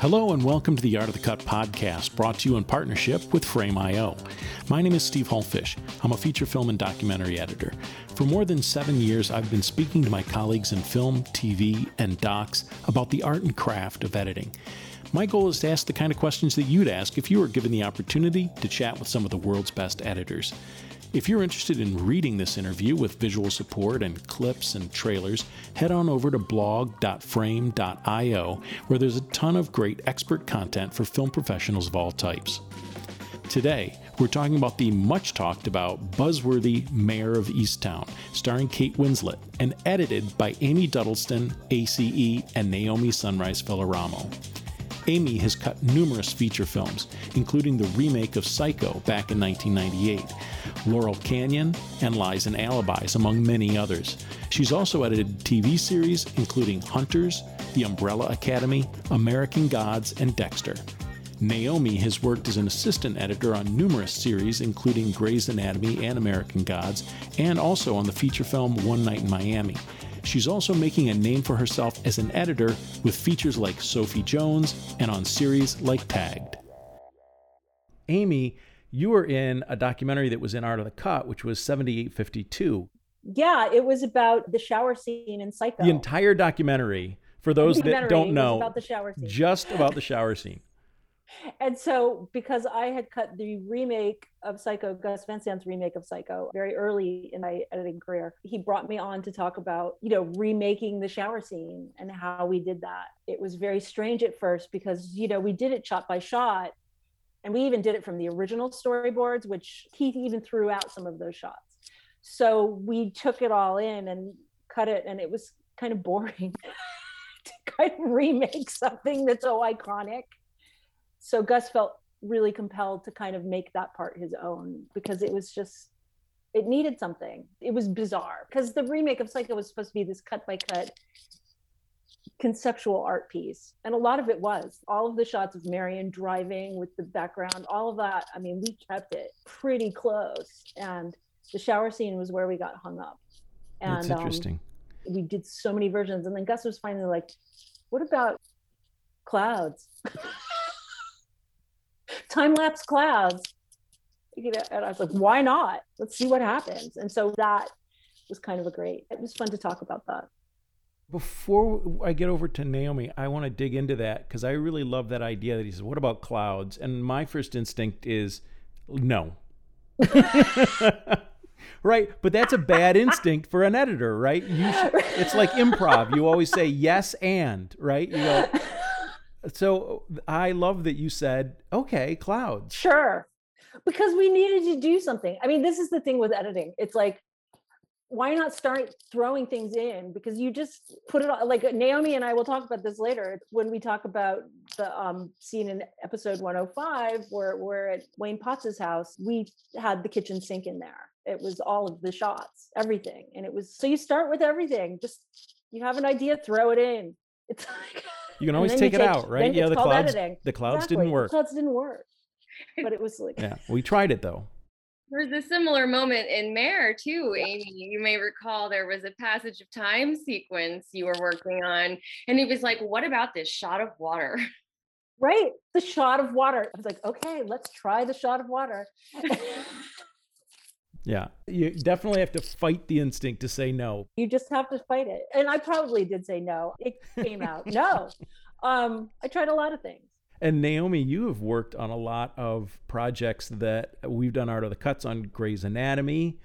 Hello and welcome to the Art of the Cut podcast, brought to you in partnership with Frame.io. My name is Steve Hullfish. I'm a feature film and documentary editor. For more than seven years, I've been speaking to my colleagues in film, TV, and docs about the art and craft of editing. My goal is to ask the kind of questions that you'd ask if you were given the opportunity to chat with some of the world's best editors. If you're interested in reading this interview with visual support and clips and trailers, head on over to blog.frame.io, where there's a ton of great expert content for film professionals of all types. Today, we're talking about the much talked about buzzworthy Mare of Easttown, starring Kate Winslet, and edited by Amy Duddleston, ACE, and Naomi Sunrise Filoramo. Amy has cut numerous feature films, including the remake of Psycho back in 1998, Laurel Canyon, and Lies and Alibis, among many others. She's also edited TV series including Hunters, The Umbrella Academy, American Gods, and Dexter. Naomi has worked as an assistant editor on numerous series, including Grey's Anatomy and American Gods, and also on the feature film One Night in Miami. She's also making a name for herself as an editor with features like Sophie Jones and on series like Tagged. Amy, you were in a documentary that was in Art of the Cut, which was 7852. Yeah, it was about the shower scene in Psycho. The entire documentary, for those that don't know, about the shower scene. just about the shower scene. And so because I had cut the remake of Psycho, Gus Van Sant's remake of Psycho, very early in my editing career, he brought me on to talk about, you know, remaking the shower scene and how we did that. It was very strange at first because, you know, we did it shot by shot. And we even did it from the original storyboards, which Keith even threw out some of those shots. So we took it all in and cut it, and it was kind of boring to kind of remake something that's so iconic so Gus felt really compelled to kind of make that part his own because it was just it needed something. It was bizarre because the remake of Psycho was supposed to be this cut by cut conceptual art piece. And a lot of it was. All of the shots of Marion driving with the background, all of that. I mean, we kept it pretty close. And the shower scene was where we got hung up. And That's interesting. Um, we did so many versions. And then Gus was finally like, what about clouds? time lapse clouds. You know, and I was like, why not? Let's see what happens. And so that was kind of a great. It was fun to talk about that. Before I get over to Naomi, I want to dig into that because I really love that idea that he says, "What about clouds?" And my first instinct is, no. right but that's a bad instinct for an editor right should, it's like improv you always say yes and right you go so I love that you said, okay, clouds. Sure. Because we needed to do something. I mean, this is the thing with editing. It's like, why not start throwing things in? Because you just put it on, like Naomi and I will talk about this later when we talk about the um, scene in episode 105 where we're at Wayne Potts's house. We had the kitchen sink in there. It was all of the shots, everything. And it was so you start with everything. Just you have an idea, throw it in. It's like, you can always take it take, out, right? Yeah, the clouds. Editing. The clouds exactly. didn't work. The clouds didn't work, but it was like. yeah, we tried it though. There's a similar moment in Mare too, Amy. You may recall there was a passage of time sequence you were working on, and it was like, "What about this shot of water?" Right, the shot of water. I was like, "Okay, let's try the shot of water." Yeah, you definitely have to fight the instinct to say no. You just have to fight it. And I probably did say no. It came out. no. Um, I tried a lot of things. And Naomi, you have worked on a lot of projects that we've done Art of the Cuts on Grey's Anatomy,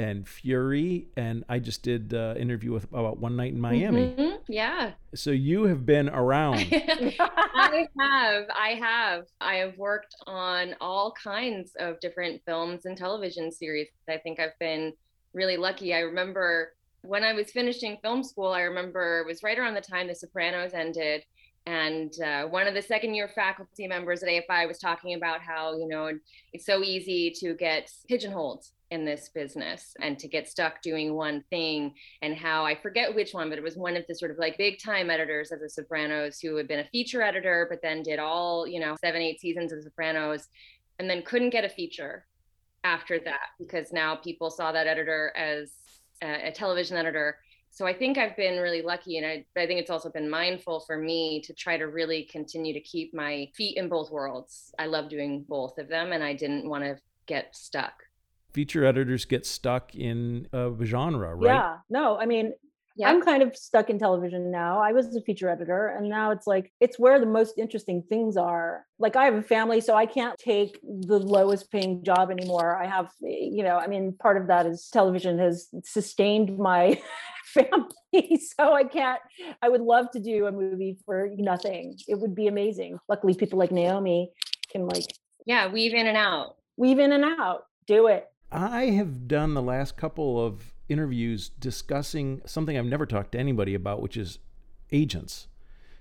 and Fury, and I just did an uh, interview with about One Night in Miami. Mm-hmm. Yeah. So you have been around. I have. I have. I have worked on all kinds of different films and television series. I think I've been really lucky. I remember when I was finishing film school, I remember it was right around the time The Sopranos ended. And uh, one of the second year faculty members at AFI was talking about how, you know, it's so easy to get pigeonholed in this business and to get stuck doing one thing and how I forget which one, but it was one of the sort of like big time editors of The Sopranos who had been a feature editor, but then did all, you know, seven, eight seasons of Sopranos and then couldn't get a feature after that because now people saw that editor as a, a television editor So I think I've been really lucky, and I, I think it's also been mindful for me to try to really continue to keep my feet in both worlds. I love doing both of them, and I didn't want to get stuck. Feature editors get stuck in a genre, right? Yeah. No, I mean, Yep. I'm kind of stuck in television now. I was a feature editor, and now it's like it's where the most interesting things are. Like I have a family, so I can't take the lowest paying job anymore. I have, you know, I mean, part of that is television has sustained my family, so I can't. I would love to do a movie for nothing. It would be amazing. Luckily, people like Naomi can like yeah weave in and out, weave in and out. Do it. I have done the last couple of interviews discussing something I've never talked to anybody about, which is agents.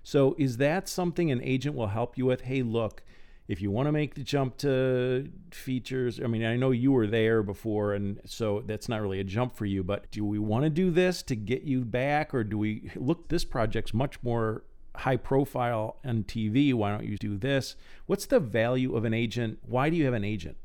So, is that something an agent will help you with? Hey, look, if you want to make the jump to features, I mean, I know you were there before, and so that's not really a jump for you, but do we want to do this to get you back, or do we look, this project's much more high profile on TV? Why don't you do this? What's the value of an agent? Why do you have an agent?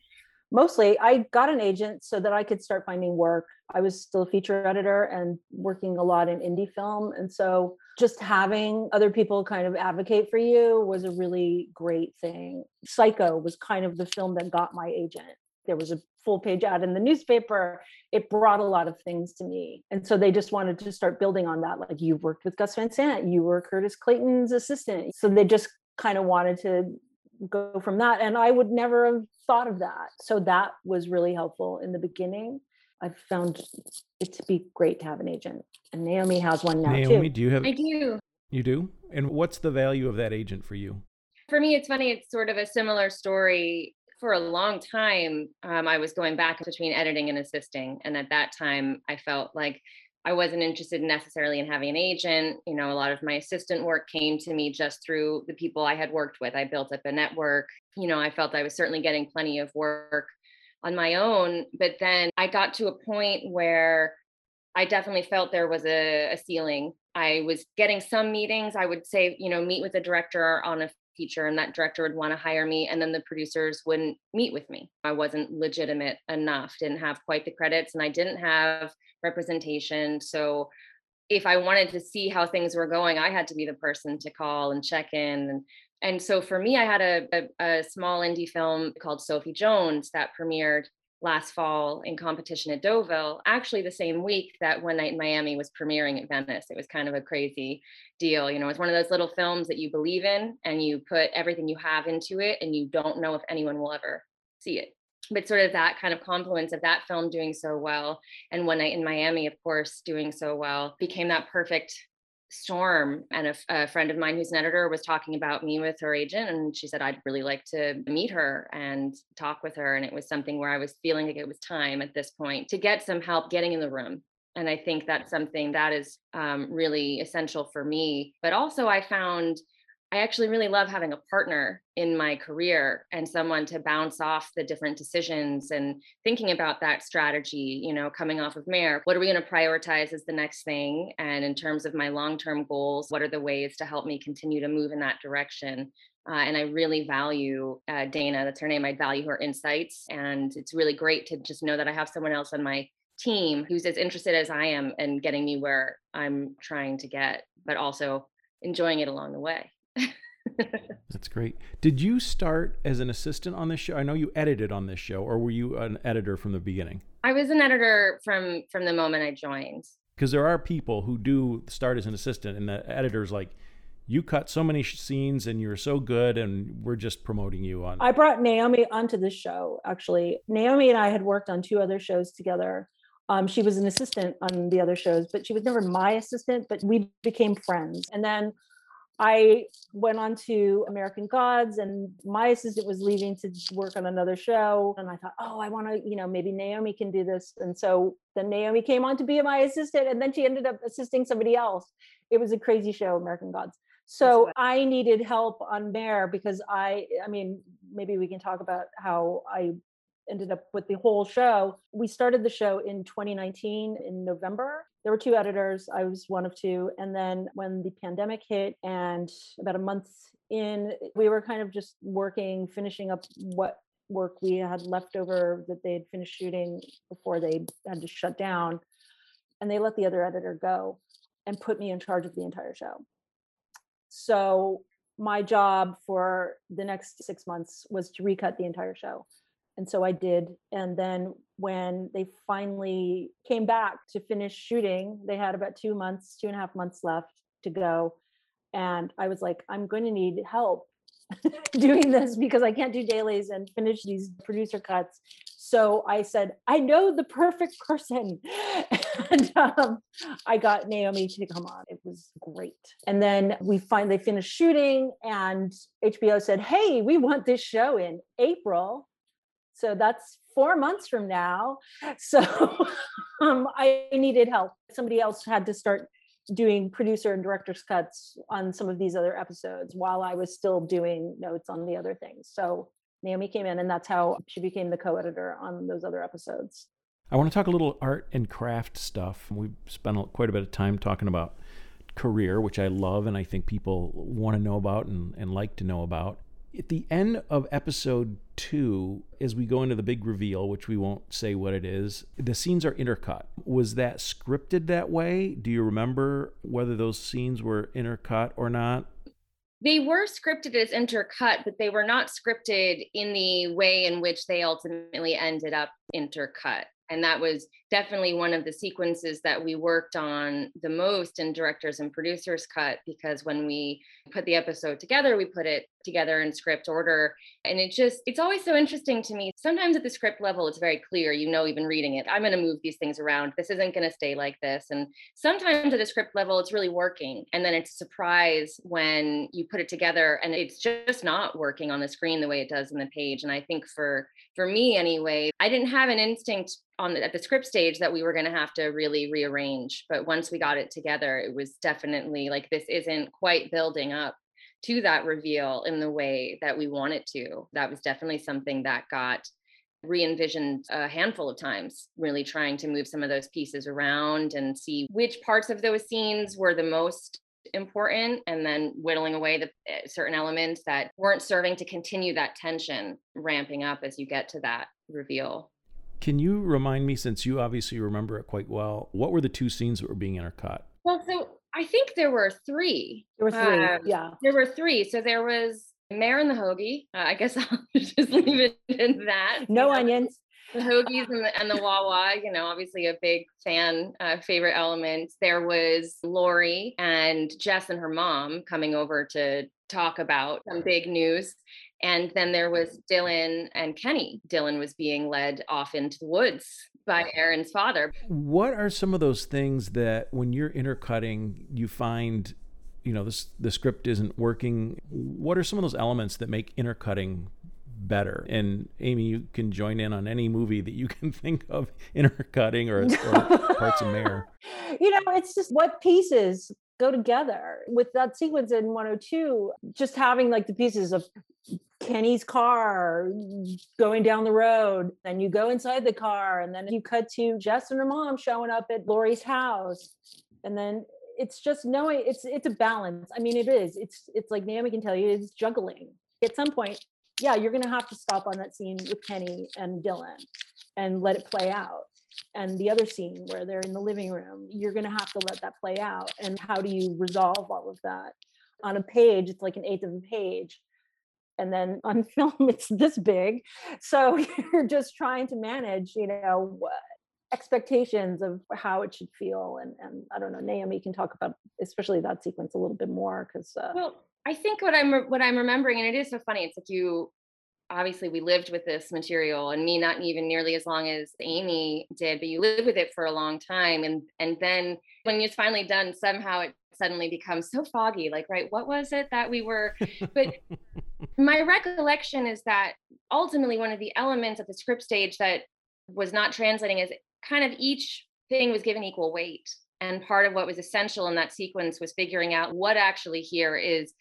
Mostly I got an agent so that I could start finding work. I was still a feature editor and working a lot in indie film. And so just having other people kind of advocate for you was a really great thing. Psycho was kind of the film that got my agent. There was a full page ad in the newspaper. It brought a lot of things to me. And so they just wanted to start building on that. Like you worked with Gus Van Sant, you were Curtiss Clayton's assistant. So they just kind of wanted to go from that. And I would never have thought of that. So that was really helpful in the beginning. I found it to be great to have an agent. And Naomi has one now Naomi, too. do you have I do. You do? And what's the value of that agent for you? For me, it's funny. It's sort of a similar story. For a long time, um, I was going back between editing and assisting. And at that time, I felt like I wasn't interested necessarily in having an agent. You know, a lot of my assistant work came to me just through the people I had worked with. I built up a network. You know, I felt I was certainly getting plenty of work on my own. But then I got to a point where I definitely felt there was a, a ceiling. I was getting some meetings. I would say, you know, meet with a director on a feature and that director would want to hire me and then the producers wouldn't meet with me. I wasn't legitimate enough, didn't have quite the credits and I didn't have representation. So if I wanted to see how things were going, I had to be the person to call and check in. And, and so for me, I had a, a, a small indie film called Sophie Jones that premiered last fall in competition at Deauville, actually the same week that One Night in Miami was premiering at Venice. It was kind of a crazy deal. You know, it's one of those little films that you believe in and you put everything you have into it and you don't know if anyone will ever see it but sort of that kind of confluence of that film doing so well and one night in miami of course doing so well became that perfect storm and a, friend of mine who's an editor was talking about me with her agent and she said i'd really like to meet her and talk with her and it was something where i was feeling like it was time at this point to get some help getting in the room and i think that's something that is um, really essential for me but also i found I actually really love having a partner in my career and someone to bounce off the different decisions and thinking about that strategy, you know, coming off of Mare, What are we going to prioritize as the next thing? And in terms of my long term goals, what are the ways to help me continue to move in that direction? Uh, and I really value uh, Dana, that's her name. I value her insights. And it's really great to just know that I have someone else on my team who's as interested as I am in getting me where I'm trying to get, but also enjoying it along the way. That's great. Did you start as an assistant on this show? I know you edited on this show, or were you an editor from the beginning? I was an editor from from the moment I joined. Because there are people who do start as an assistant, and the editor's like, "You cut so many scenes, and you're so good, and we're just promoting you on." I brought Naomi onto this show. Actually, Naomi and I had worked on two other shows together. Um, she was an assistant on the other shows, but she was never my assistant. But we became friends, and then I went on to American Gods, and my assistant was leaving to work on another show. And I thought, oh, I want to, you know, maybe Naomi can do this. And so then Naomi came on to be my assistant, and then she ended up assisting somebody else. It was a crazy show, American Gods. So I needed help on Mare because I, I mean, maybe we can talk about how I ended up with the whole show. We started the show in 2019 in November. There were two editors. I was one of two. And then when the pandemic hit, and about a month in, we were kind of just working, finishing up what work we had left over that they had finished shooting before they had to shut down. and they let the other editor go and put me in charge of the entire show. So my job for the next six months was to recut the entire show. And so I did. And then when they finally came back to finish shooting, they had about two months, two and a half months left to go. And I was like, I'm going to need help doing this because I can't do dailies and finish these producer cuts. So I said, I know the perfect person. and um, I got Naomi to come on. It was great. And then we finally finished shooting, and HBO said, Hey, we want this show in April. So that's four months from now. So um, I needed help. Somebody else had to start doing producer and director's cuts on some of these other episodes while I was still doing notes on the other things. So Naomi came in, and that's how she became the co editor on those other episodes. I want to talk a little art and craft stuff. We've spent quite a bit of time talking about career, which I love and I think people want to know about and, and like to know about. At the end of episode two, as we go into the big reveal, which we won't say what it is, the scenes are intercut. Was that scripted that way? Do you remember whether those scenes were intercut or not? They were scripted as intercut, but they were not scripted in the way in which they ultimately ended up intercut and that was definitely one of the sequences that we worked on the most in directors and producers cut because when we put the episode together we put it together in script order. And it just it's always so interesting to me. Sometimes at the script level it's very clear you know even reading it i'm going to move these things around. This isn't going to stay like this. And sometimes at the script level it's really working and then it's a surprise when you put it together and it's just not working on the screen the way it does in the page. And i think for for me anyway i didn't have an instinct on the, at the script stage that we were going to have to really rearrange but once we got it together it was definitely like this isn't quite building up to that reveal in the way that we want it to. That was definitely something that got re-envisioned a handful of times really trying to move some of those pieces around and see which parts of those scenes were the most important and then whittling away the eh, certain elements that weren't serving to continue that tension ramping up as you get to that reveal can you remind me, since you obviously remember it quite well, what were the two scenes that were being intercut? Well, so I think there were three. There were three. Um, yeah. There were three. So there was Mare and the Hoagie. Uh, I guess I'll just leave it in that. No you know, onions. The hoagies and the, and the Wawa, you know, obviously a big fan, uh, favorite element. There was Lori and Jess and her mom coming over to talk about some big news. And then there was Dylan and Kenny. Dylan was being led off into the woods by Erin's father. What are some of those things that when you're intercutting, you find, you know, this the script isn't working? What are some of those elements that make intercutting better? And Amy, you can join in on any movie that you can think of intercutting or, or parts of Mare. You know, it's just what pieces go together with that sequence in 102 just having like the pieces of Kenny's car going down the road. Then you go inside the car, and then you cut to Jess and her mom showing up at Lori's house. And then it's just knowing it's it's a balance. I mean, it is. It's it's like Naomi can tell you, it's juggling. At some point, yeah, you're gonna have to stop on that scene with Kenny and Dylan and let it play out. And the other scene where they're in the living room, you're gonna have to let that play out. And how do you resolve all of that? On a page, it's like an eighth of a page and then on film it's this big so you're just trying to manage you know expectations of how it should feel and and i don't know naomi can talk about especially that sequence a little bit more because uh, well i think what i'm what i'm remembering and it is so funny it's like you obviously we lived with this material and me not even nearly as long as amy did but you live with it for a long time and and then when it's finally done somehow it suddenly becomes so foggy like right what was it that we were but my recollection is that ultimately one of the elements of the script stage that was not translating is kind of each thing was given equal weight and part of what was essential in that sequence was figuring out what actually here is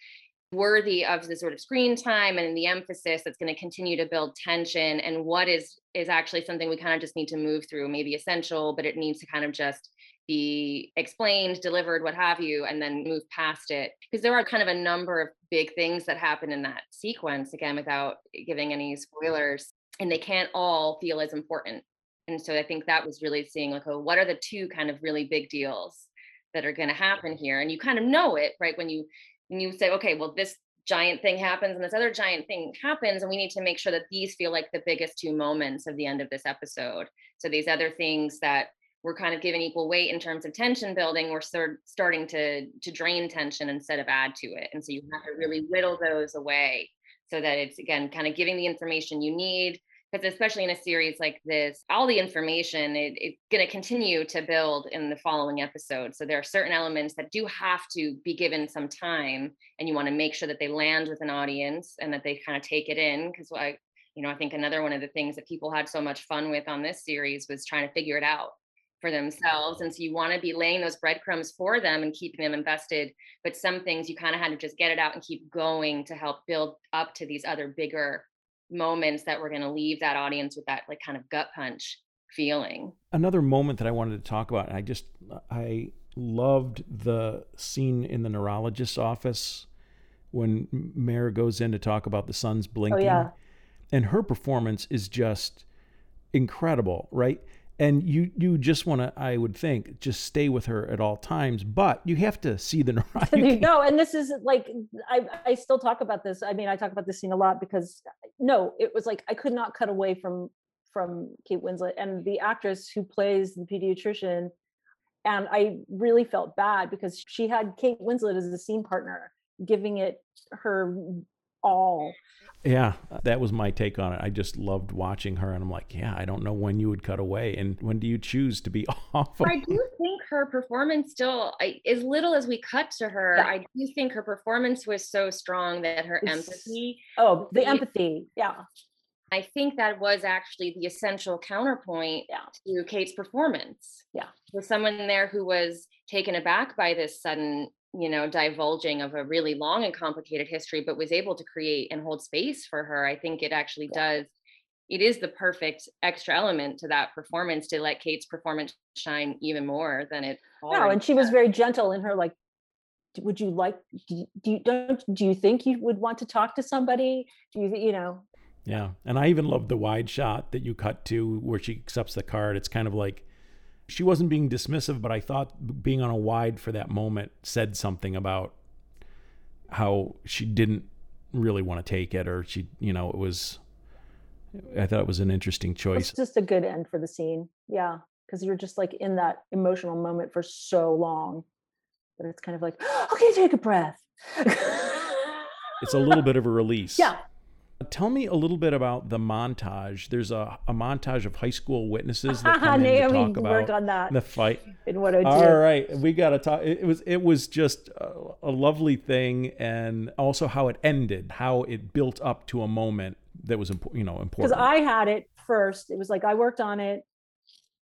worthy of the sort of screen time and the emphasis that's going to continue to build tension and what is is actually something we kind of just need to move through maybe essential but it needs to kind of just be explained, delivered, what have you, and then move past it. Because there are kind of a number of big things that happen in that sequence, again, without giving any spoilers, and they can't all feel as important And so I think that was really seeing like, oh, what are the two kind of really big deals that are going to happen here? And you kind of know it, right? When you when you say, okay, well, this giant thing happens and this other giant thing happens, and we need to make sure that these feel like the biggest two moments of the end of this episode. So these other things that we're kind of given equal weight in terms of tension building, we're start, starting to to drain tension instead of add to it. And so you have to really whittle those away so that it's again kind of giving the information you need because especially in a series like this all the information it, it's going to continue to build in the following episodes so there are certain elements that do have to be given some time and you want to make sure that they land with an audience and that they kind of take it in because i you know i think another one of the things that people had so much fun with on this series was trying to figure it out for themselves. And so you want to be laying those breadcrumbs for them and keeping them invested. But some things you kind of had to just get it out and keep going to help build up to these other bigger moments that we're going to leave that audience with that like kind of gut punch feeling. Another moment that I wanted to talk about, and I just, uh, I loved the scene in the neurologist's office when Mare goes in to talk about the sun's oh, blinking. Oh, yeah. And her performance is just incredible, right? And you you just want to i would think just stay with her at all times but you have to see the no and this is like i i still talk about this i mean i talk about this scene a lot because no it was like i could not cut away from from kate winslet and the actress who plays the pediatrician and i really felt bad because she had kate winslet as a scene partner giving it her all yeah, that was my take on it. I just loved watching her, and I'm like, yeah, I don't know when you would cut away, and when do you choose to be off? I do think her performance still, I, as little as we cut to her, yeah. I do think her performance was so strong that her it's, empathy. Oh, the empathy, yeah. I think that was actually the essential counterpoint yeah. to Kate's performance. Yeah, with someone there who was taken aback by this sudden you know divulging of a really long and complicated history but was able to create and hold space for her i think it actually does it is the perfect extra element to that performance to let kate's performance shine even more than it no and she was very gentle in her like would you like do you don't do you think you would want to talk to somebody? Do you you know? Yeah and i even love the wide shot that you cut to where she accepts the card it's kind of like she wasn't being dismissive, but I thought being on a wide for that moment said something about how she didn't really want to take it, or she, you know, it was. I thought it was an interesting choice. It's just a good end for the scene, yeah, because you're just like in that emotional moment for so long that it's kind of like, okay, take a breath. it's a little bit of a release. Yeah, Tell me a little bit about the montage. There's a, a montage of high school witnesses that come Naomi in to talk about worked on that the fight in 102. All right, we got to talk. It was it was just a, a lovely thing, and also how it ended, how it built up to a moment that was you know important. Because I had it first. It was like I worked on it.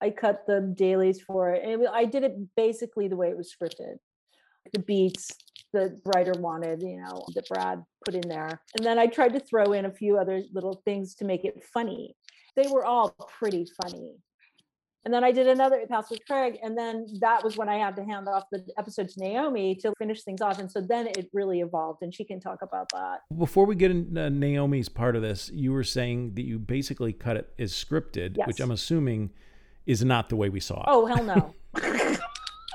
I cut the dailies for it, and it, I did it basically the way it was scripted. The beats, the writer wanted, you know, that Brad put in there. And then I tried to throw in a few other little things to make it funny. They were all pretty funny. And then I did another pass with Craig, and then that was when I had to hand off the episode to Naomi to finish things off. And so then it really evolved, and she can talk about that. Before we get into Naomi's part of this, you were saying that you basically cut it as scripted, yes. which I'm assuming is not the way we saw it. Oh hell no.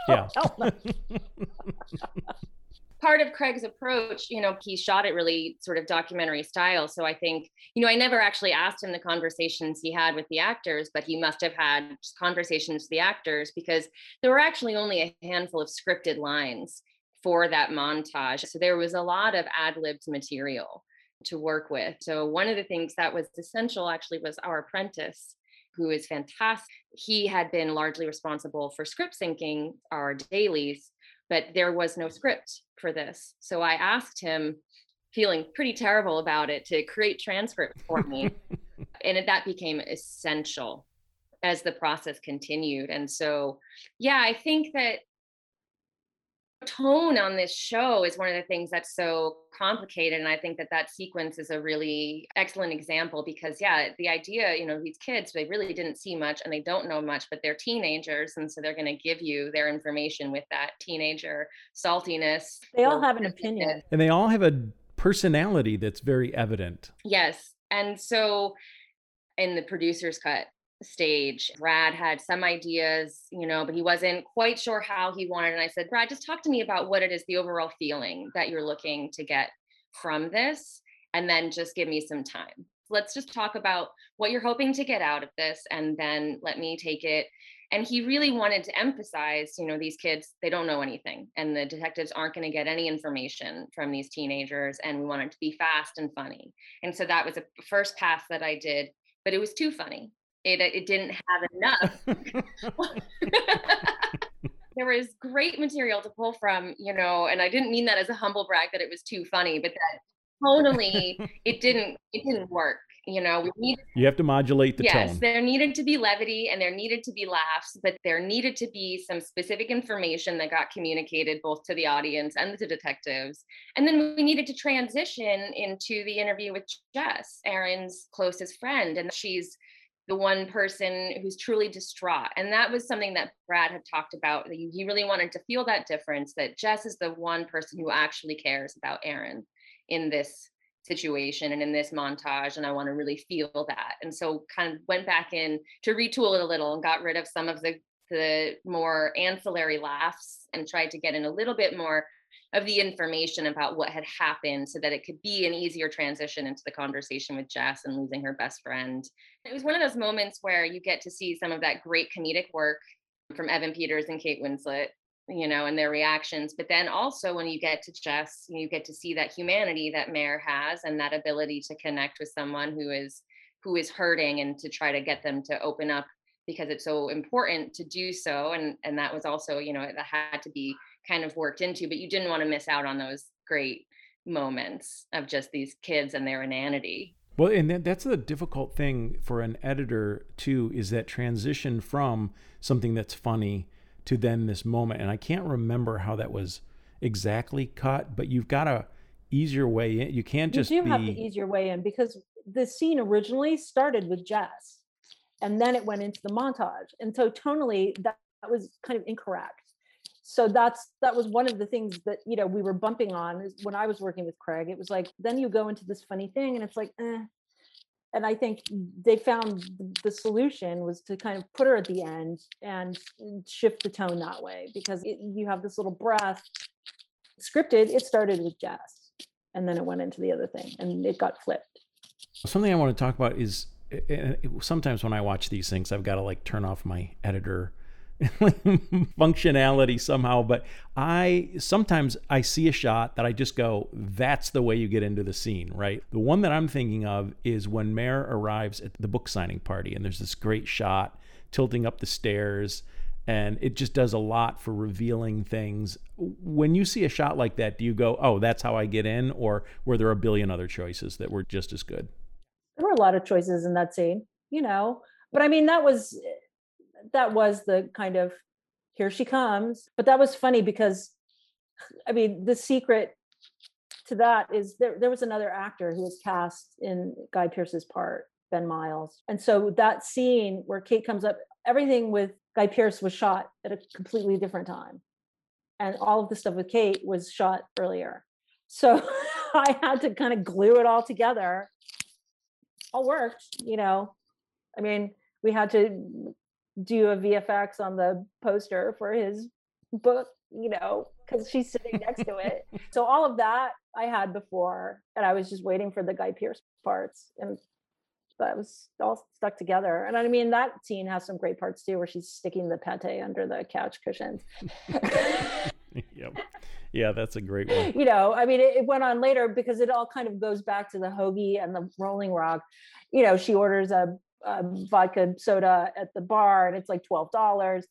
yeah. Oh, hell no part of Craig's approach, you know, he shot it really sort of documentary style. So I think, you know, I never actually asked him the conversations he had with the actors, but he must have had conversations with the actors because there were actually only a handful of scripted lines for that montage. So there was a lot of ad libbed material to work with. So one of the things that was essential actually was our apprentice who is fantastic. He had been largely responsible for script syncing our dailies but there was no script for this. So I asked him, feeling pretty terrible about it, to create transcripts for me. and that became essential as the process continued. And so, yeah, I think that tone on this show is one of the things that's so complicated and i think that that sequence is a really excellent example because yeah the idea you know these kids they really didn't see much and they don't know much but they're teenagers and so they're going to give you their information with that teenager saltiness they all have an opinion. And they all have a personality that's very evident. Yes and so in the producer's cut stage. Brad had some ideas, you know, but he wasn't quite sure how he wanted. And I said, Brad, just talk to me about what it is, the overall feeling that you're looking to get from this, and then just give me some time. Let's just talk about what you're hoping to get out of this, and then let me take it. And he really wanted to emphasize, you know, these kids, they don't know anything, and the detectives aren't going to get any information from these teenagers. And we want it to be fast and funny. And so that was a first pass that I did, but it was too funny it, uh, it didn't have enough. there was great material to pull from, you know, and I didn't mean that as a humble brag that it was too funny, but that totally it didn't it didn't work. You know, we need you have to modulate the yes, tone. Yes, there needed to be levity and there needed to be laughs, but there needed to be some specific information that got communicated both to the audience and the detectives. And then we needed to transition into the interview with Jess, Erin's closest friend, and she's the one person who's truly distraught. And that was something that Brad had talked about. that He really wanted to feel that difference that Jess is the one person who actually cares about Erin in this situation and in this montage. And I want to really feel that. And so kind of went back in to retool it a little and got rid of some of the the more ancillary laughs and tried to get in a little bit more of the information about what had happened so that it could be an easier transition into the conversation with Jess and losing her best friend. It was one of those moments where you get to see some of that great comedic work from Evan Peters and Kate Winslet, you know, and their reactions. But then also when you get to Jess, you get to see that humanity that Mare has and that ability to connect with someone who is who is hurting and to try to get them to open up because it's so important to do so. And and that was also, you know, that had to be kind of worked into, but you didn't want to miss out on those great moments of just these kids and their inanity. Well, and that's the difficult thing for an editor too, is that transition from something that's funny to then this moment. And I can't remember how that was exactly cut, but you've got a easier way in. You can't just you do be... have the easier way in because the scene originally started with Jess, and then it went into the montage, and so tonally that, that was kind of incorrect so that's that was one of the things that you know we were bumping on when i was working with craig it was like then you go into this funny thing and it's like eh. and i think they found the solution was to kind of put her at the end and shift the tone that way because it, you have this little breath scripted it started with Jess and then it went into the other thing and it got flipped something i want to talk about is eh, eh, sometimes when i watch these things i've got to like turn off my editor functionality somehow but i sometimes i see a shot that i just go that's the way you get into the scene right? The one that i'm thinking of is when Mare arrives at the book signing party and there's this great shot tilting up the stairs and it just does a lot for revealing things. When you see a shot like that do you go oh that's how i get in or were there a billion other choices that were just as good? There were a lot of choices in that scene you know but i mean that was that was the kind of here she comes. But that was funny because I mean the secret to that is there there was another actor who was cast in Guy Pearce's part, Ben Miles. And so that scene where Kate comes up, everything with Guy Pearce was shot at a completely different time. And all of the stuff with Kate was shot earlier. So I had to kind of glue it all together. All worked, you know. I mean, we had to do a VFX on the poster for his book, you know, because she's sitting next to it. So all of that I had before, and I was just waiting for the Guy Pearce parts, and that was all stuck together. And I mean, that scene has some great parts too, where she's sticking the pate under the couch cushions. yep. Yeah, that's a great one. You know, I mean, it, it, went on later because it all kind of goes back to the hoagie and the Rolling Rock. You know, she orders a um, vodka soda at the bar and it's like $12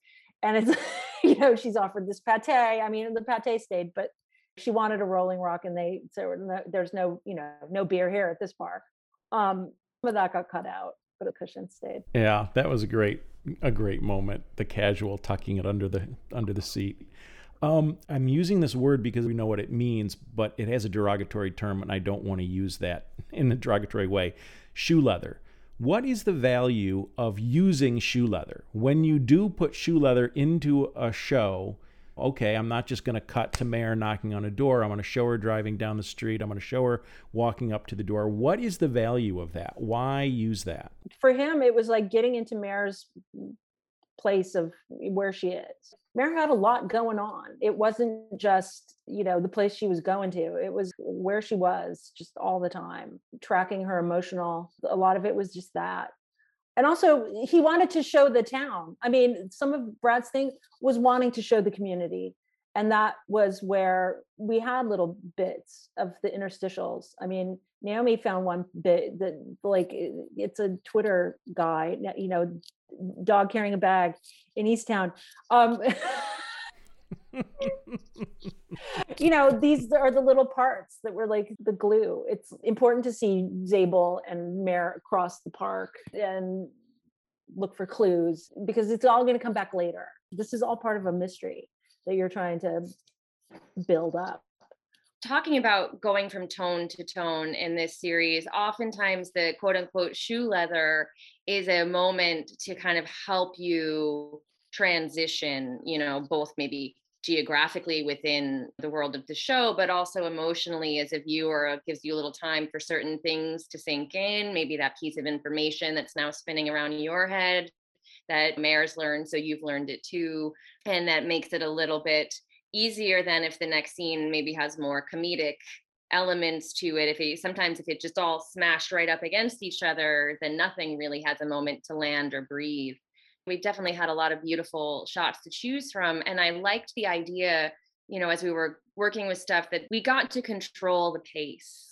and it's you know she's offered this pate. I mean the pate stayed but she wanted a rolling rock and they said there's no you know no beer here at this bar. Um of that got cut out but a cushion stayed. Yeah that was a great a great moment the casual tucking it under the under the seat. Um, I'm using this word because we know what it means, but it has a derogatory term, and I don't want to use that in a derogatory way. Shoe leather what is the value of using shoe leather? When you do put shoe leather into a show, okay, I'm not just going to cut to Mare knocking on a door. I'm going to show her driving down the street. I'm going to show her walking up to the door. What is the value of that? Why use that? For him, it was like getting into Mare's place of where she is. Mare had a lot going on. It wasn't just, you know, the place she was going to. It was where she was just all the time, tracking her emotional. A lot of it was just that and also he wanted to show the town i mean some of brad's thing was wanting to show the community and that was where we had little bits of the interstitials i mean naomi found one bit that like it's a twitter guy you know dog carrying a bag in easttown um you know, these are the little parts that were like the glue. It's important to see Zabel and Mare across the park and look for clues because it's all going to come back later. This is all part of a mystery that you're trying to build up talking about going from tone to tone in this series, oftentimes the quote unquote shoe leather is a moment to kind of help you transition, you know, both maybe geographically within the world of the show, but also emotionally as a viewer, it gives you a little time for certain things to sink in. Maybe that piece of information that's now spinning around your head that Mare's learned, so you've learned it too. And that makes it a little bit easier than if the next scene maybe has more comedic elements to it if it sometimes if it just all smashed right up against each other then nothing really has a moment to land or breathe we definitely had a lot of beautiful shots to choose from. And I liked the idea, you know, as we were working with stuff that we got to control the pace.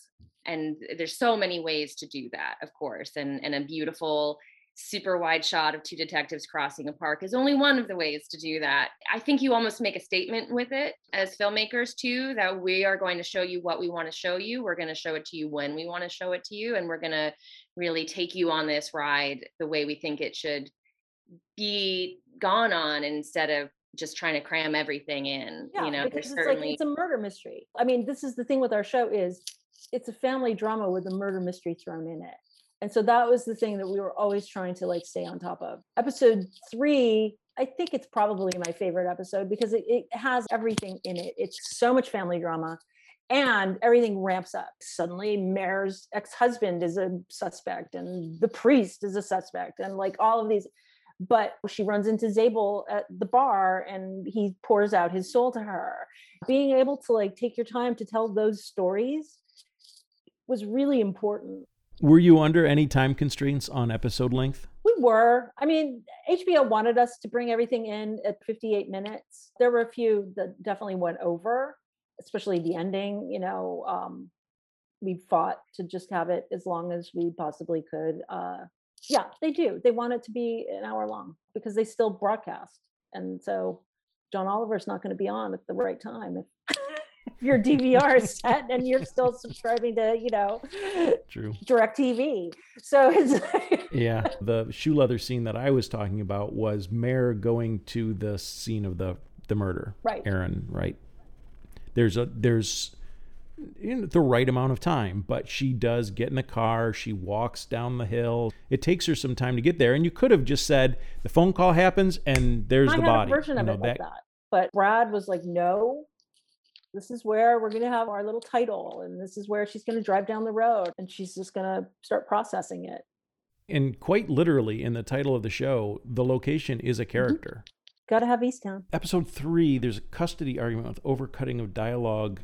And there's so many ways to do that, of course. And, and a beautiful, super wide shot of two detectives crossing a park is only one of the ways to do that. I think you almost make a statement with it as filmmakers, too, that we are going to show you what we want to show you. We're going to show it to you when we want to show it to you. And we're going to really take you on this ride the way we think it should be gone on instead of just trying to cram everything in yeah, you know because it's certainly... like it's a murder mystery i mean this is the thing with our show is it's a family drama with a murder mystery thrown in it and so that was the thing that we were always trying to like stay on top of episode three i think it's probably my favorite episode because it, it has everything in it it's so much family drama and everything ramps up. Suddenly, Mare's ex husband is a suspect, and the priest is a suspect, and like all of these but she runs into Zabel at the bar and he pours out his soul to her. Being able to like take your time to tell those stories was really important. Were you under any time constraints on episode length? We were. I mean, HBO wanted us to bring everything in at 58 minutes. There were a few that definitely went over, especially the ending. You know, um, we fought to just have it as long as we possibly could. Uh, yeah, they do. They want it to be an hour long because they still broadcast. And so John Oliver's not going to be on at the right time your DVR is set and you're still subscribing to, you know, True. DirecTV. So it's Yeah, the shoe leather scene that I was talking about was Mare going to the scene of the the murder. Right. Erin, right? There's a there's in the right amount of time, but she does get in the car. She walks down the hill. It takes her some time to get there, and you could have just said the phone call happens and there's I the body. Version of you know, it like that, but Brad was like, "No, this is where we're going to have our little title, and this is where she's going to drive down the road, and she's just going to start processing it." And quite literally, in the title of the show, the location is a mm-hmm. character. Mm-hmm. Got to have Easttown. Episode three, there's a custody argument with overcutting of dialogue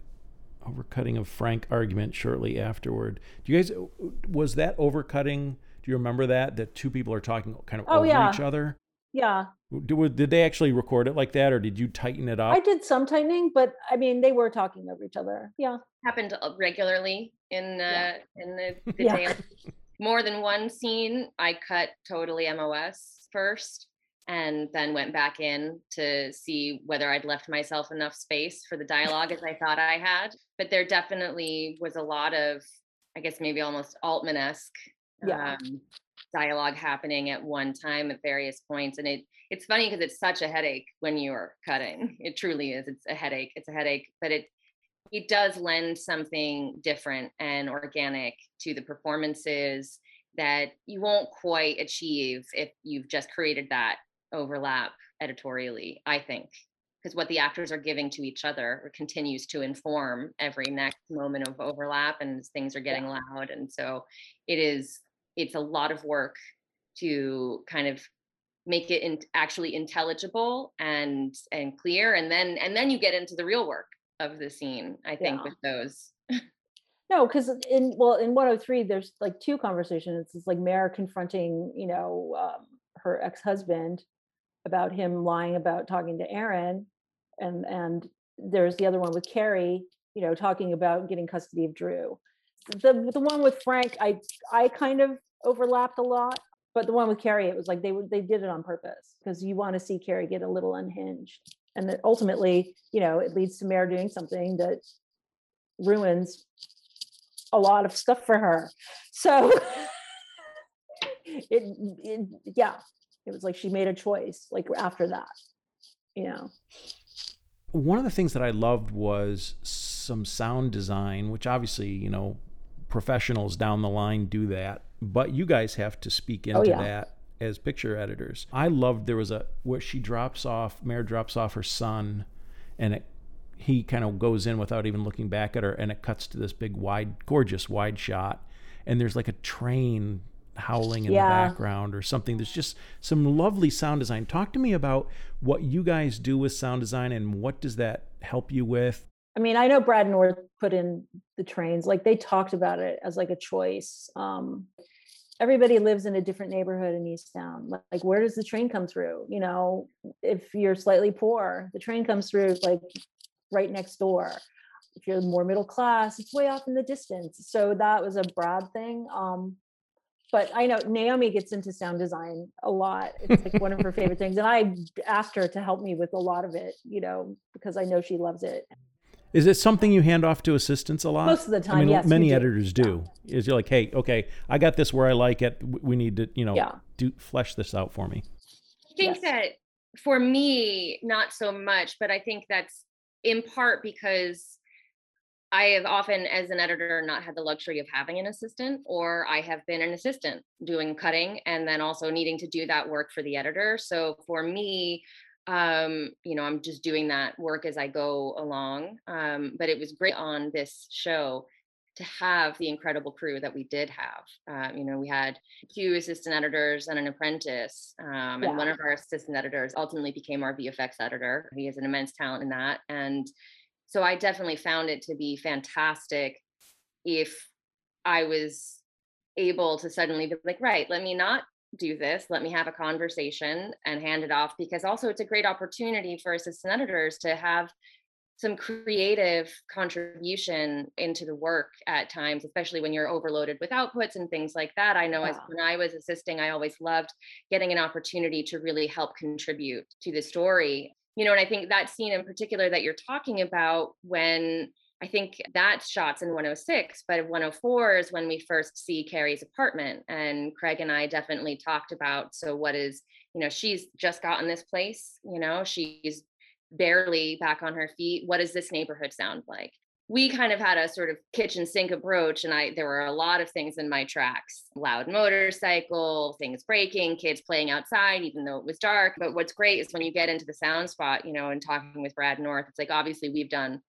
overcutting of Frank argument shortly afterward. Do you guys was that overcutting? Do you remember that that two people are talking kind of oh, over yeah. each other? Yeah. Did, did they actually record it like that, or did you tighten it up? I did some tightening, but I mean they were talking over each other. Yeah. Happened uh, regularly in uh, yeah. in the, the yeah. day. More than one scene, I cut totally MOS first and then went back in to see whether I'd left myself enough space for the dialogue as I thought I had. But there definitely was a lot of, I guess maybe almost Altman esque yeah. um, dialogue happening at one time at various points. And it it's funny because it's such a headache when you're cutting. It truly is. It's a headache. It's a headache, but it it does lend something different and organic to the performances that you won't quite achieve if you've just created that overlap editorially, I think, because what the actors are giving to each other continues to inform every next moment of overlap and things are getting yeah. loud and so it is it's a lot of work to kind of make it in, actually intelligible and and clear and then and then you get into the real work of the scene i think yeah. with those no because in well in 103 there's like two conversations it's like mare confronting you know um, her ex-husband about him lying about talking to erin and and there's the other one with Carrie, you know, talking about getting custody of Drew. The the one with Frank, I I kind of overlapped a lot, but the one with Carrie, it was like they they did it on purpose because you want to see Carrie get a little unhinged, and that ultimately, you know, it leads to Mare doing something that ruins a lot of stuff for her. So it, it yeah, it was like she made a choice like after that, you know one of the things that I loved was some sound design, which obviously, you know, professionals down the line do that, but you guys have to speak oh, into oh, yeah. that as picture editors. I loved there was a where she drops off, Mare drops off her son, and it he kind of goes in without even looking back at her, and it cuts to this big wide, gorgeous wide shot, and there's like a train howling in yeah. the background or something. There's just some lovely sound design. Talk to me about what you guys do with sound design and what does that help you with? I mean, I know Brad North put in the trains, like they talked about it as like a choice. Um, everybody lives in a different neighborhood in Easttown. Like, like, where does the train come through? You know, if you're slightly poor, the train comes through like right next door. If you're more middle class, it's way off in the distance. So that was a Brad thing. Um, but I know Naomi gets into sound design a lot. It's like one of her favorite things. And I asked her to help me with a lot of it, you know, because I know she loves it. Is it something you hand off to assistants a lot? Most of the time, I mean, yes. Many editors do. Yeah. Is you're like, hey, okay, I got this where I like it. We need to, you know, yeah. do flesh this out for me. I think yes. that for me, not so much, but I think that's in part because I have often, as an editor, not had the luxury of having an assistant, or I have been an assistant doing cutting and then also needing to do that work for the editor. So for me, um, you know, I'm just doing that work as I go along. Um, but it was great on this show to have the incredible crew that we did have. Uh, you know, we had two assistant editors and an apprentice, um, and yeah. one of our assistant editors ultimately became our VFX editor. He has an immense talent in that, and so I definitely found it to be fantastic if I was able to suddenly be like, right, let me not do this. Let me have a conversation and hand it off because also it's a great opportunity for assistant editors to have some creative contribution into the work at times, especially when you're overloaded with outputs and things like that. I know yeah. as when I was assisting, I always loved getting an opportunity to really help contribute to the story you know and i think that scene in particular that you're talking about when i think that shots in 106 but 104 is when we first see carrie's apartment and craig and i definitely talked about so what is you know she's just gotten this place you know she's barely back on her feet what does this neighborhood sound like? We kind of had a sort of kitchen sink approach and i there were a lot of things in my tracks loud motorcycle things breaking kids playing outside even though it was dark but what's great is when you get into the sound spot you know and talking with brad north it's like obviously we've done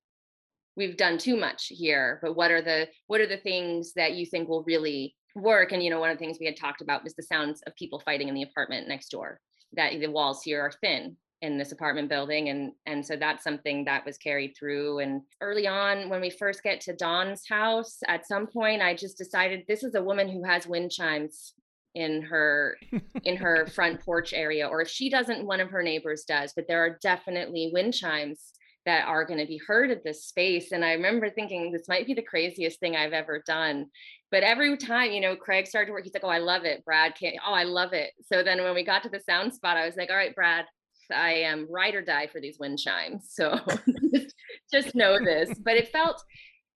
we've done too much here but what are the what are the things that you think will really work? And you know one of the things we had talked about was the sounds of people fighting in the apartment next door that the walls here are thin in this apartment building and and so that's something that was carried through. And early on when we first get to Dawn's house at some point I just decided this is a woman who has wind chimes in her in her front porch area or if she doesn't one of her neighbors does but there are definitely wind chimes that are going to be heard at this space and I remember thinking this might be the craziest thing I've ever done but every time you know Craig started to work he's like oh I love it Brad can't oh I love it so then when we got to the sound spot I was like all right Brad I am ride or die for these wind chimes. So just know this. But it felt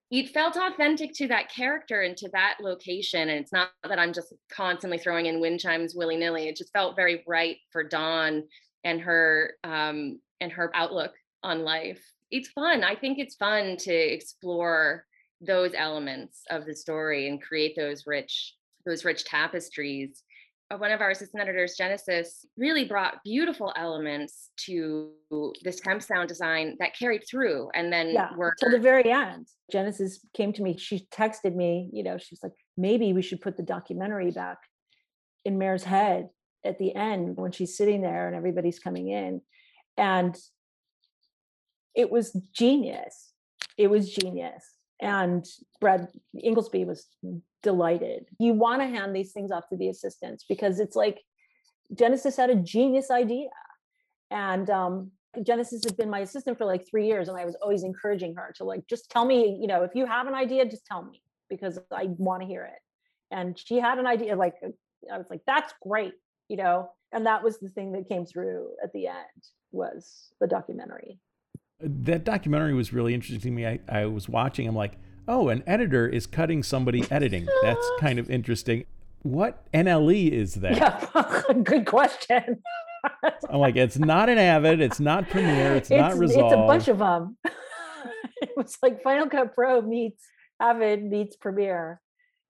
it felt authentic to that character and to that location. And it's not that I'm just constantly throwing in wind chimes willy nilly. It just felt very right for Dawn and her um, and her outlook on life. It's fun. I think it's fun to explore those elements of the story and create those rich those rich tapestries uh, one of our assistant editors, Genesis, really brought beautiful elements to this temp sound design that carried through and then yeah were till the very end genesis came to me she texted me you know she's like maybe we should put the documentary back in mare's head at the end when she's sitting there and everybody's coming in and it was genius. It was genius and brad ingelsby was delighted. You want to hand these things off to the assistants because it's like genesis had a genius idea. And um, genesis had been my assistant for like three years and i was always encouraging her to like just tell me you know if you have an idea just tell me because i want to hear it. And she had an idea like i was like that's great you know? And that was the thing that came through at the end was the documentary that documentary was really interesting to me. I, I was watching, I'm like, oh, an editor is cutting somebody editing. That's kind of interesting. What NLE is that? yeah good question I'm like, it's not an Avid, it's not Premiere, it's, not Resolve. it's a bunch of them it was like final cut pro meets avid meets premiere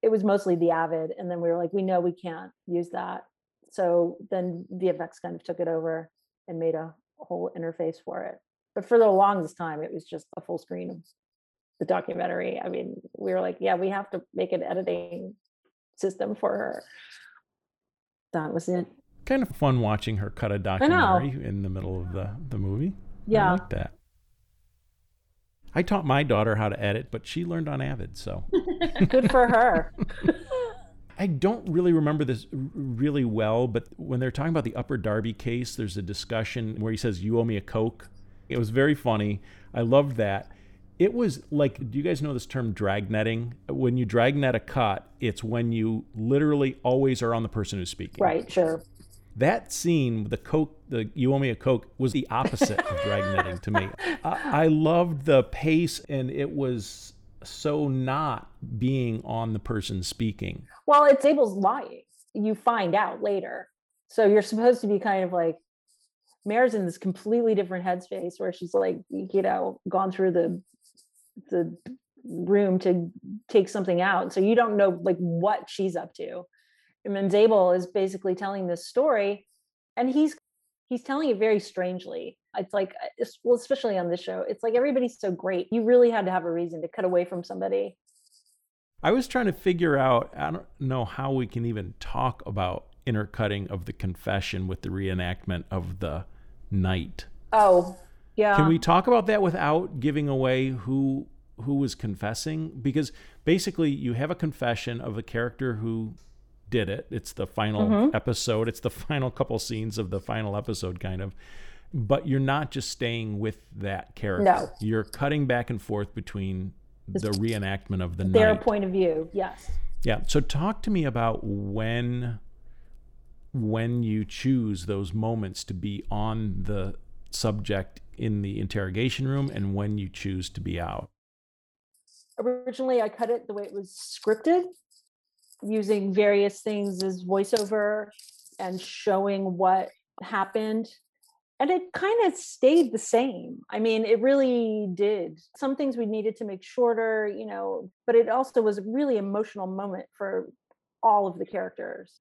it was mostly the avid and then we were like we know we can't use that so then vfx kind of took it over and made a whole interface for it but for the longest time it was just a full screen of the documentary i mean we were like yeah we have to make an editing system for her that was it Kind of fun watching her cut a documentary in the middle of the, the movie. I Yeah. like that. I taught my daughter how to edit, but she learned on Avid, so. good for her I don't really remember this really well, but when they're talking about the Upper Darby case, there's a discussion where he says, You owe me a Coke. It was very funny. I loved that. It was like, do you guys know this term dragnetting? When you dragnet a cut, it's when you literally always are on the person who's speaking. right sure That scene, the Coke, the You Owe Me a Coke, was the opposite of dragnetting to me. I, I loved the pace, and it was so not being on the person speaking. Well, it's Zabel's lying. You find out later. So you're supposed to be kind of like Mare's in this completely different headspace where she's like, you know, gone through the the room to take something out. So you don't know like what she's up to. And then Zabel is basically telling this story and he's he's telling it very strangely. It's like uh, it's, well, especially on this show, it's like everybody's so great. You really had to have a reason to cut away from somebody. I was trying to figure out, I don't know how we can even talk about intercutting of the confession with the reenactment of the night. Oh, yeah. Can we talk about that without giving away who who was confessing? Because basically, you have a confession of a character who did it. It's the final Mhm. episode. It's the final couple scenes of the final episode, kind of. But you're not just staying with that character. No. You're cutting back and forth between the reenactment of the their night. point of view? Yes. Yeah. So talk to me about when when you choose those moments to be on the subject in the interrogation room and when you choose to be out. originally I cut it the way it was scripted, using various things as voiceover and showing what happened. And it kind of stayed the same. I mean, it really did. Some things we needed to make shorter, you know, but it also was a really emotional moment for all of the characters,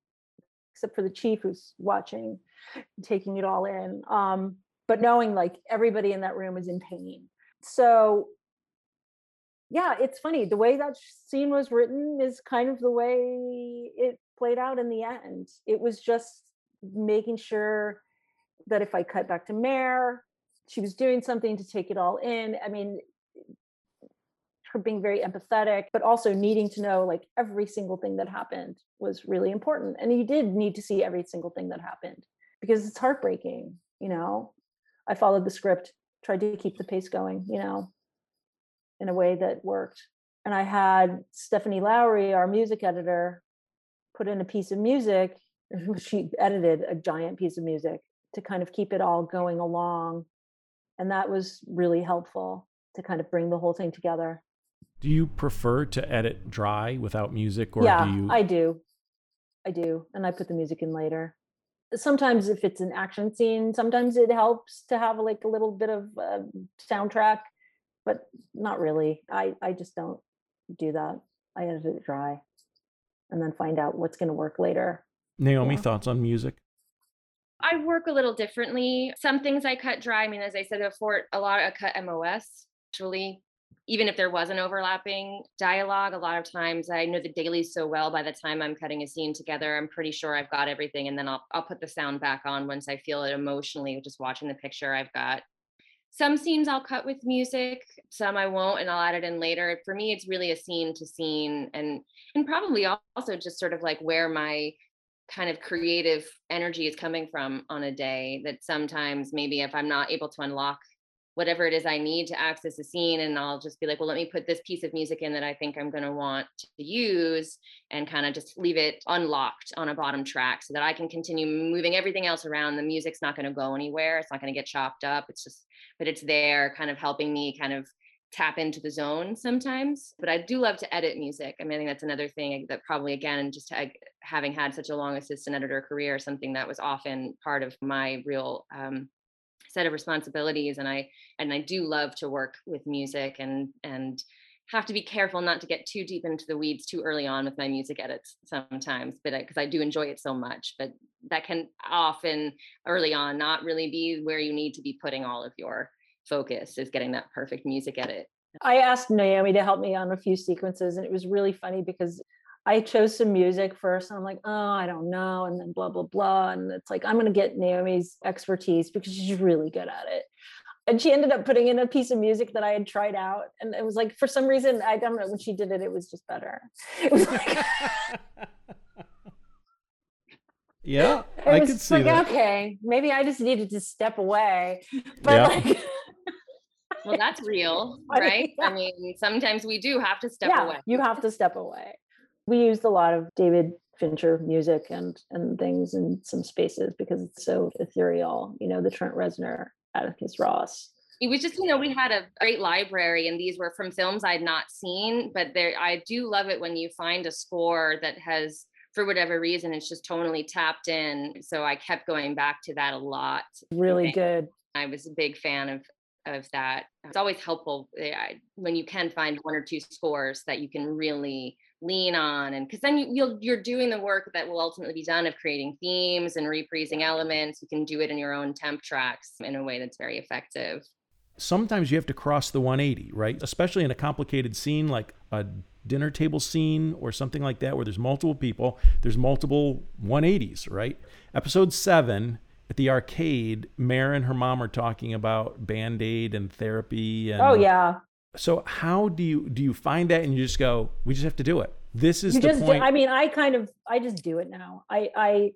except for the chief who's watching, taking it all in. Um, but knowing like everybody in that room is in pain. So yeah, it's funny. The way that scene was written is kind of the way it played out in the end. It was just making sure that if I cut back to Mare, she was doing something to take it all in. I mean, her being very empathetic, but also needing to know like every single thing that happened was really important. And you did need to see every single thing that happened because it's heartbreaking, you know. I followed the script, tried to keep the pace going, you know in a way that worked. And I had Stephanie Lowry, our music editor, put in a piece of music. She edited a giant piece of music to kind of keep it all going along. And that was really helpful to kind of bring the whole thing together. Do you prefer to edit dry without music or yeah, do you I do. I do. And I put the music in later. Sometimes if it's an action scene, sometimes it helps to have like a little bit of uh, soundtrack but not really. I I just don't do that. I edit it dry, and then find out what's going to work later. Naomi, yeah. thoughts on music? I work a little differently. Some things I cut dry. I mean, as I said before, a lot I cut MOS. Actually, even if there was an overlapping dialogue, a lot of times I know the dailies so well. By the time I'm cutting a scene together, I'm pretty sure I've got everything, and then I'll I'll put the sound back on once I feel it emotionally. Just watching the picture, I've got some scenes I'll cut with music, some I won't, and I'll add it in later. For me, it's really a scene to scene, and and probably also just sort of like where my kind of creative energy is coming from on a day that sometimes maybe if I'm not able to unlock whatever it is I need to access a scene. And I'll just be like, well, let me put this piece of music in that I think I'm going to want to use and kind of just leave it unlocked on a bottom track so that I can continue moving everything else around. The music's not going to go anywhere. It's not going to get chopped up. It's just, but it's there kind of helping me kind of tap into the zone sometimes but i do love to edit music i mean i think that's another thing that probably again just having had such a long assistant editor career something that was often part of my real um, set of responsibilities and i and i do love to work with music and and have to be careful not to get too deep into the weeds too early on with my music edits sometimes but because I, I do enjoy it so much but that can often early on not really be where you need to be putting all of your focus is getting that perfect music edit. I asked naomi to help me on a few sequences and it was really funny because I chose some music first and I'm like, oh, I don't know. And then blah, blah, blah. And it's like, I'm going to get Naomi's expertise because she's really good at it. And she ended up putting in a piece of music that I had tried out. And it was like, for some reason, I don't know, when she did it, it was just better. It was like, yeah, I could see like, that. Okay, maybe I just needed to step away. But yeah. like, well, that's real, right? I mean, sometimes we do have to step yeah, away. You have to step away we used a lot of David Fincher music and and things in some spaces because it's so ethereal. You know, the Trent Reznor, Atticus Ross. It was just, you know, we had a great library, and these were from films I'd not seen. But there, I do love it when you find a score that has, for whatever reason, it's just tonally tapped in. So I kept going back to that a lot. Really good. I was a big fan of of that. It's always helpful eh, when you can find one or two scores that you can really lean on and because then you, you'll you're doing the work that will ultimately be done of creating themes and reprising elements. You can do it in your own temp tracks in a way that's very effective. Sometimes you have to cross the 180 right? Especially in a complicated scene like a dinner table scene or something like that where there's multiple people there's multiple 180s right? Episode 7 at the arcade, Mare and her mom are talking about band aid and therapy. And oh yeah, so how do you do you find that and you just go, we just have to do it. This is you the just point. Do, I mean, I kind of I just do it now. I I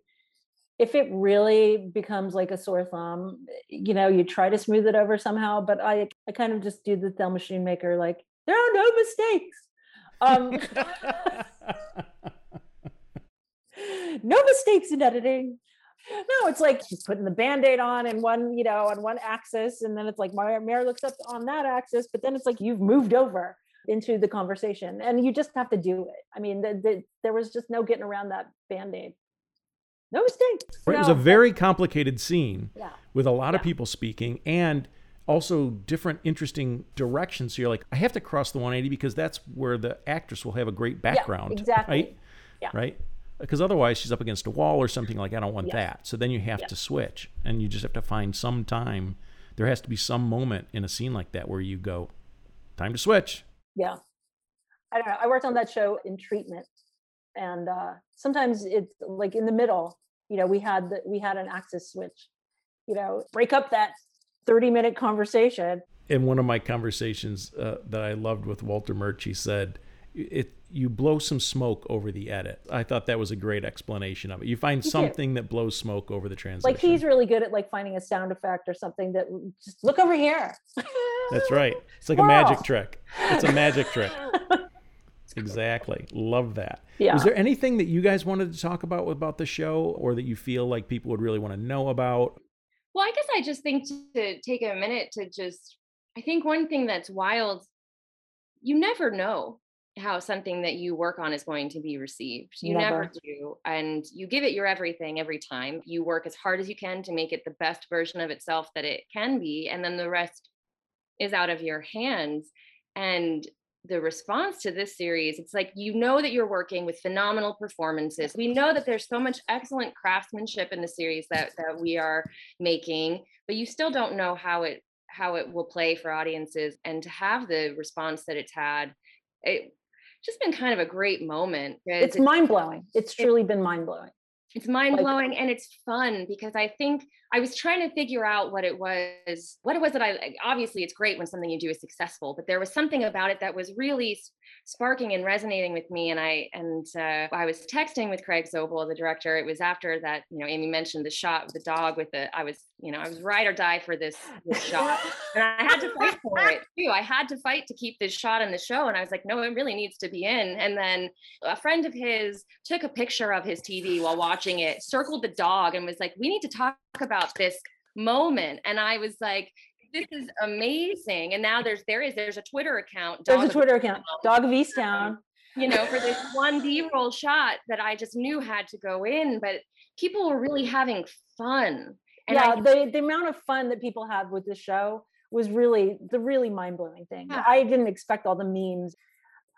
if it really becomes like a sore thumb, you know, you try to smooth it over somehow, but I I kind of just do the thumb machine maker like there are no mistakes. Um no mistakes in editing no, it's like she's putting the band-aid on and one, you know, on one axis, and then it's like Mare looks up on that axis, but then it's like you've moved over into the conversation, and you just have to do it. I mean, the, the, there was just no getting around that band-aid. No mistake. Right, no, it was a very complicated scene yeah. with a lot yeah. of people speaking and also different interesting directions. So you're like, I have to cross the 180 because that's where the actress will have a great background. Yeah, exactly. Right? Yeah. Right because otherwise she's up against a wall or something like I don't want that. So then you have to switch and you just have to find some time. There has to be some moment in a scene like that where you go, time to switch. Yeah. I don't know. I worked on that show in treatment and uh, sometimes it's like in the middle, you know, we had the, we had an axis switch, you know, break up that 30 minute conversation. In one of my conversations uh, that I loved with Walter Murch, he said, it you blow some smoke over the edit. I thought that was a great explanation of it. You find you something do. that blows smoke over the transition. Like he's really good at like finding a sound effect or something that just look over here. That's right. It's like a magic trick. It's a magic trick. exactly. Love that. Yeah. Was there anything that you guys wanted to talk about about the show or that you feel like people would really want to know about? Well, I guess I just think to take a minute to just I think one thing that's wild you never know how something that you work on is going to be received. You never. never. do. And you give it your everything every time. You work as hard as you can to make it the best version of itself that it can be. And then the rest is out of your hands. And the response to this series it's like you know that you're working with phenomenal performances we know that there's so much excellent craftsmanship in the series that that we are making but you still don't know how it how it will play for audiences and to have the response that it's had it just been kind of a great moment it's, it's mind-blowing. It's truly been mind-blowing. It's mind-blowing like, and it's fun because i think I was trying to figure out what it was, what it was that I obviously it's great when something you do is successful, but there was something about it that was really sparking and resonating with me. And I and uh, I was texting with Craig Zobel, the director. It was after that, you know, Amy mentioned the shot with the dog with the. I was, you know, I was ride or die for this, this shot, and I had to fight for it too. I had to fight to keep this shot in the show, and I was like, no, it really needs to be in. And then a friend of his took a picture of his TV while watching it, circled the dog, and was like, we need to talk about this moment and i was like this is amazing. And now there's there is there's a twitter account there's a twitter account dog of easttown um, you know for this one b-roll shot that i just knew had to go in but people were really having fun. And yeah I, the, the amount of fun that people have with the show was really the really mind-blowing thing. Yeah. i didn't expect all the memes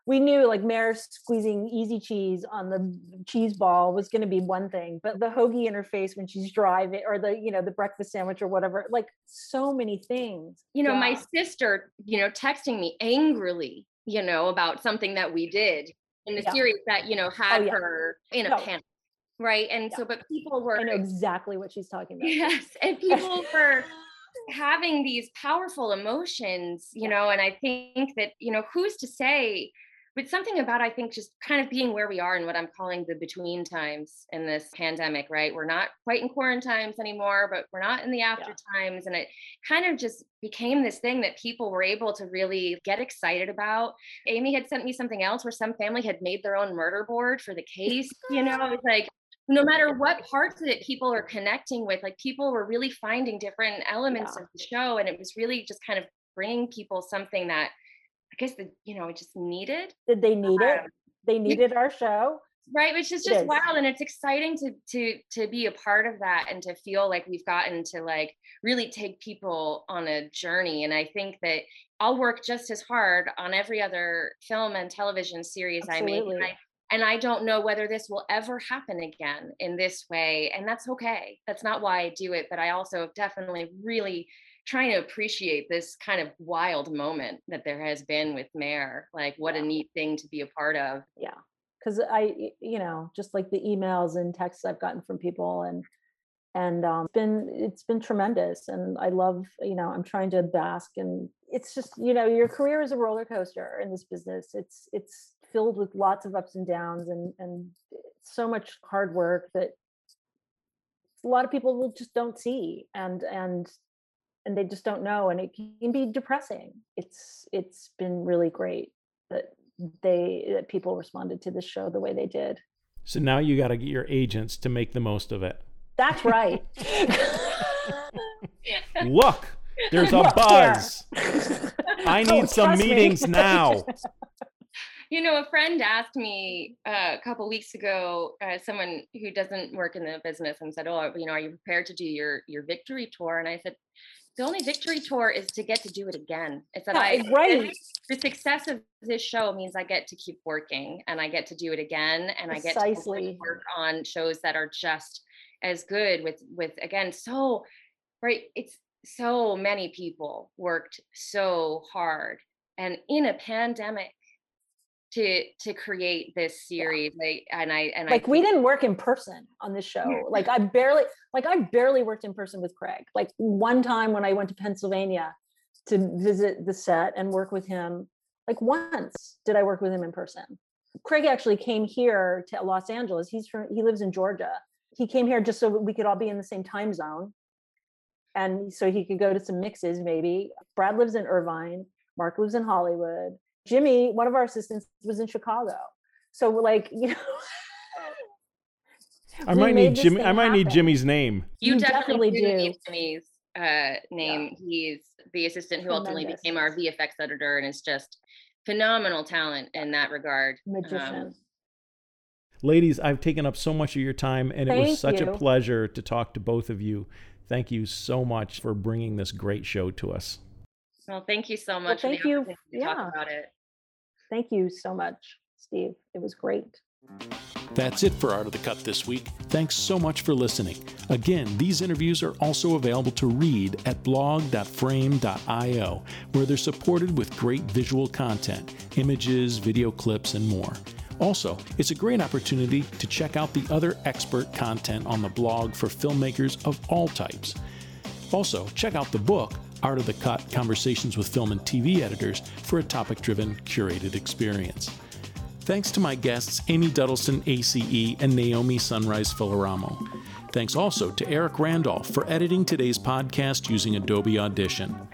we knew like Mare squeezing easy cheese on the cheese ball was going to be one thing, but the hoagie in her face when she's driving, or the you know the breakfast sandwich or whatever, like so many things. You know, yeah. my sister, you know, texting me angrily, you know, about something that we did in the yeah. series that you know had oh, yeah. her in a no. panic, right? And so, but people were I know exactly what she's talking about. Yes, and people were having these powerful emotions, you know, and I think that you know who's to say but something about i think just kind of being where we are and what i'm calling the between times in this pandemic right we're not quite in quarantines anymore but we're not in the after yeah. times and it kind of just became this thing that people were able to really get excited about amy had sent me something else where some family had made their own murder board for the case you know it's like no matter what parts of it people are connecting with like people were really finding different elements yeah. of the show and it was really just kind of bringing people something that I guess the you know it just needed. Did they need um, it? They needed our show. Right, which is just wild, and it's exciting to to to be a part of that and to feel like we've gotten to like really take people on a journey. And I think that I'll work just as hard on every other film and television series Absolutely. I make. And I, and I don't know whether this will ever happen again in this way. And that's okay. That's not why I do it. But I also have definitely really trying to appreciate this kind of wild moment that there has been with Mare. Like, what yeah. a neat thing to be a part of. Yeah. Cause I, you know, just like the emails and texts I've gotten from people and, and um, it's been it's been tremendous and i love you know i'm trying to bask and it's just you know your career is a roller coaster in this business it's it's filled with lots of ups and downs and and so much hard work that a lot of people will just don't see and and and they just don't know and it can be depressing. It's it's been really great that they that people responded to this show the way they did. So now you got to get your agents to make the most of it. That's right. Look there's a buzz. I need oh, some meetings now. You know, a friend asked me uh, a couple weeks ago, uh, someone who doesn't work in the business, and said, "Oh, you know, are you prepared to do your your victory tour?" And I said, the only victory tour is to get to do it again. It's that yeah, I right. The success of this show means I get to keep working and I get to do it again and Precisely. I get to work on shows that are just as good with with again so right it's so many people worked so hard and in a pandemic to to create this series yeah. like and i and like I, we didn't work in person on this show. Mm-hmm. Like i barely like i barely worked in person with craig. Like one time when i went to pennsylvania to visit the set and work with him like once did i work with him in person. Craig actually came here to los angeles. He's from he lives in georgia. He came here just so we could all be in the same time zone. And so he could go to some mixes maybe. Brad lives in irvine. Mark lives in hollywood Jimmy, one of our assistants, was in Chicago. So we're like, you know. I might need Jimmy. I might happen. need Jimmy's name. You, you definitely, definitely do. Need Jimmy's uh, name. Yeah. He's the assistant who Tremendous. ultimately became our VFX editor, and is just phenomenal talent in that regard. Magician. Um, Ladies, I've taken up so much of your time, and it was such you. a pleasure to talk to both of you. Thank you so much for bringing this great show to us. Well, thank you so much. Well, thank you. yeah. talk about it. Thank you so much, Steve. It was great. That's it for Art of the Cut this week. Thanks so much for listening. Again, these interviews are also available to read at blog.frame.io, where they're supported with great visual content, images, video clips, and more. Also, it's a great opportunity to check out the other expert content on the blog for filmmakers of all types. Also, check out the book, Art of the Cut Conversations with Film and TV Editors, for a topic driven, curated experience. Thanks to my guests, Amy Duddleston, ACE, and Naomi Sunrise Filoramo. Thanks also to Eric Randolph for editing today's podcast using Adobe Audition.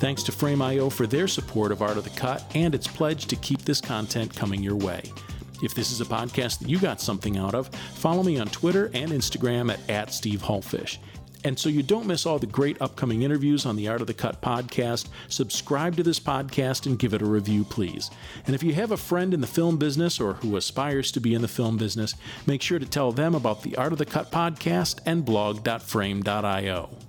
Thanks to Frame.io for their support of Art of the Cut and its pledge to keep this content coming your way. If this is a podcast that you got something out of, follow me on Twitter and Instagram at, at Steve. And so you don't miss all the great upcoming interviews on the Art of the Cut podcast, subscribe to this podcast and give it a review, please. And if you have a friend in the film business or who aspires to be in the film business, make sure to tell them about the Art of the Cut podcast and blog.frame.io.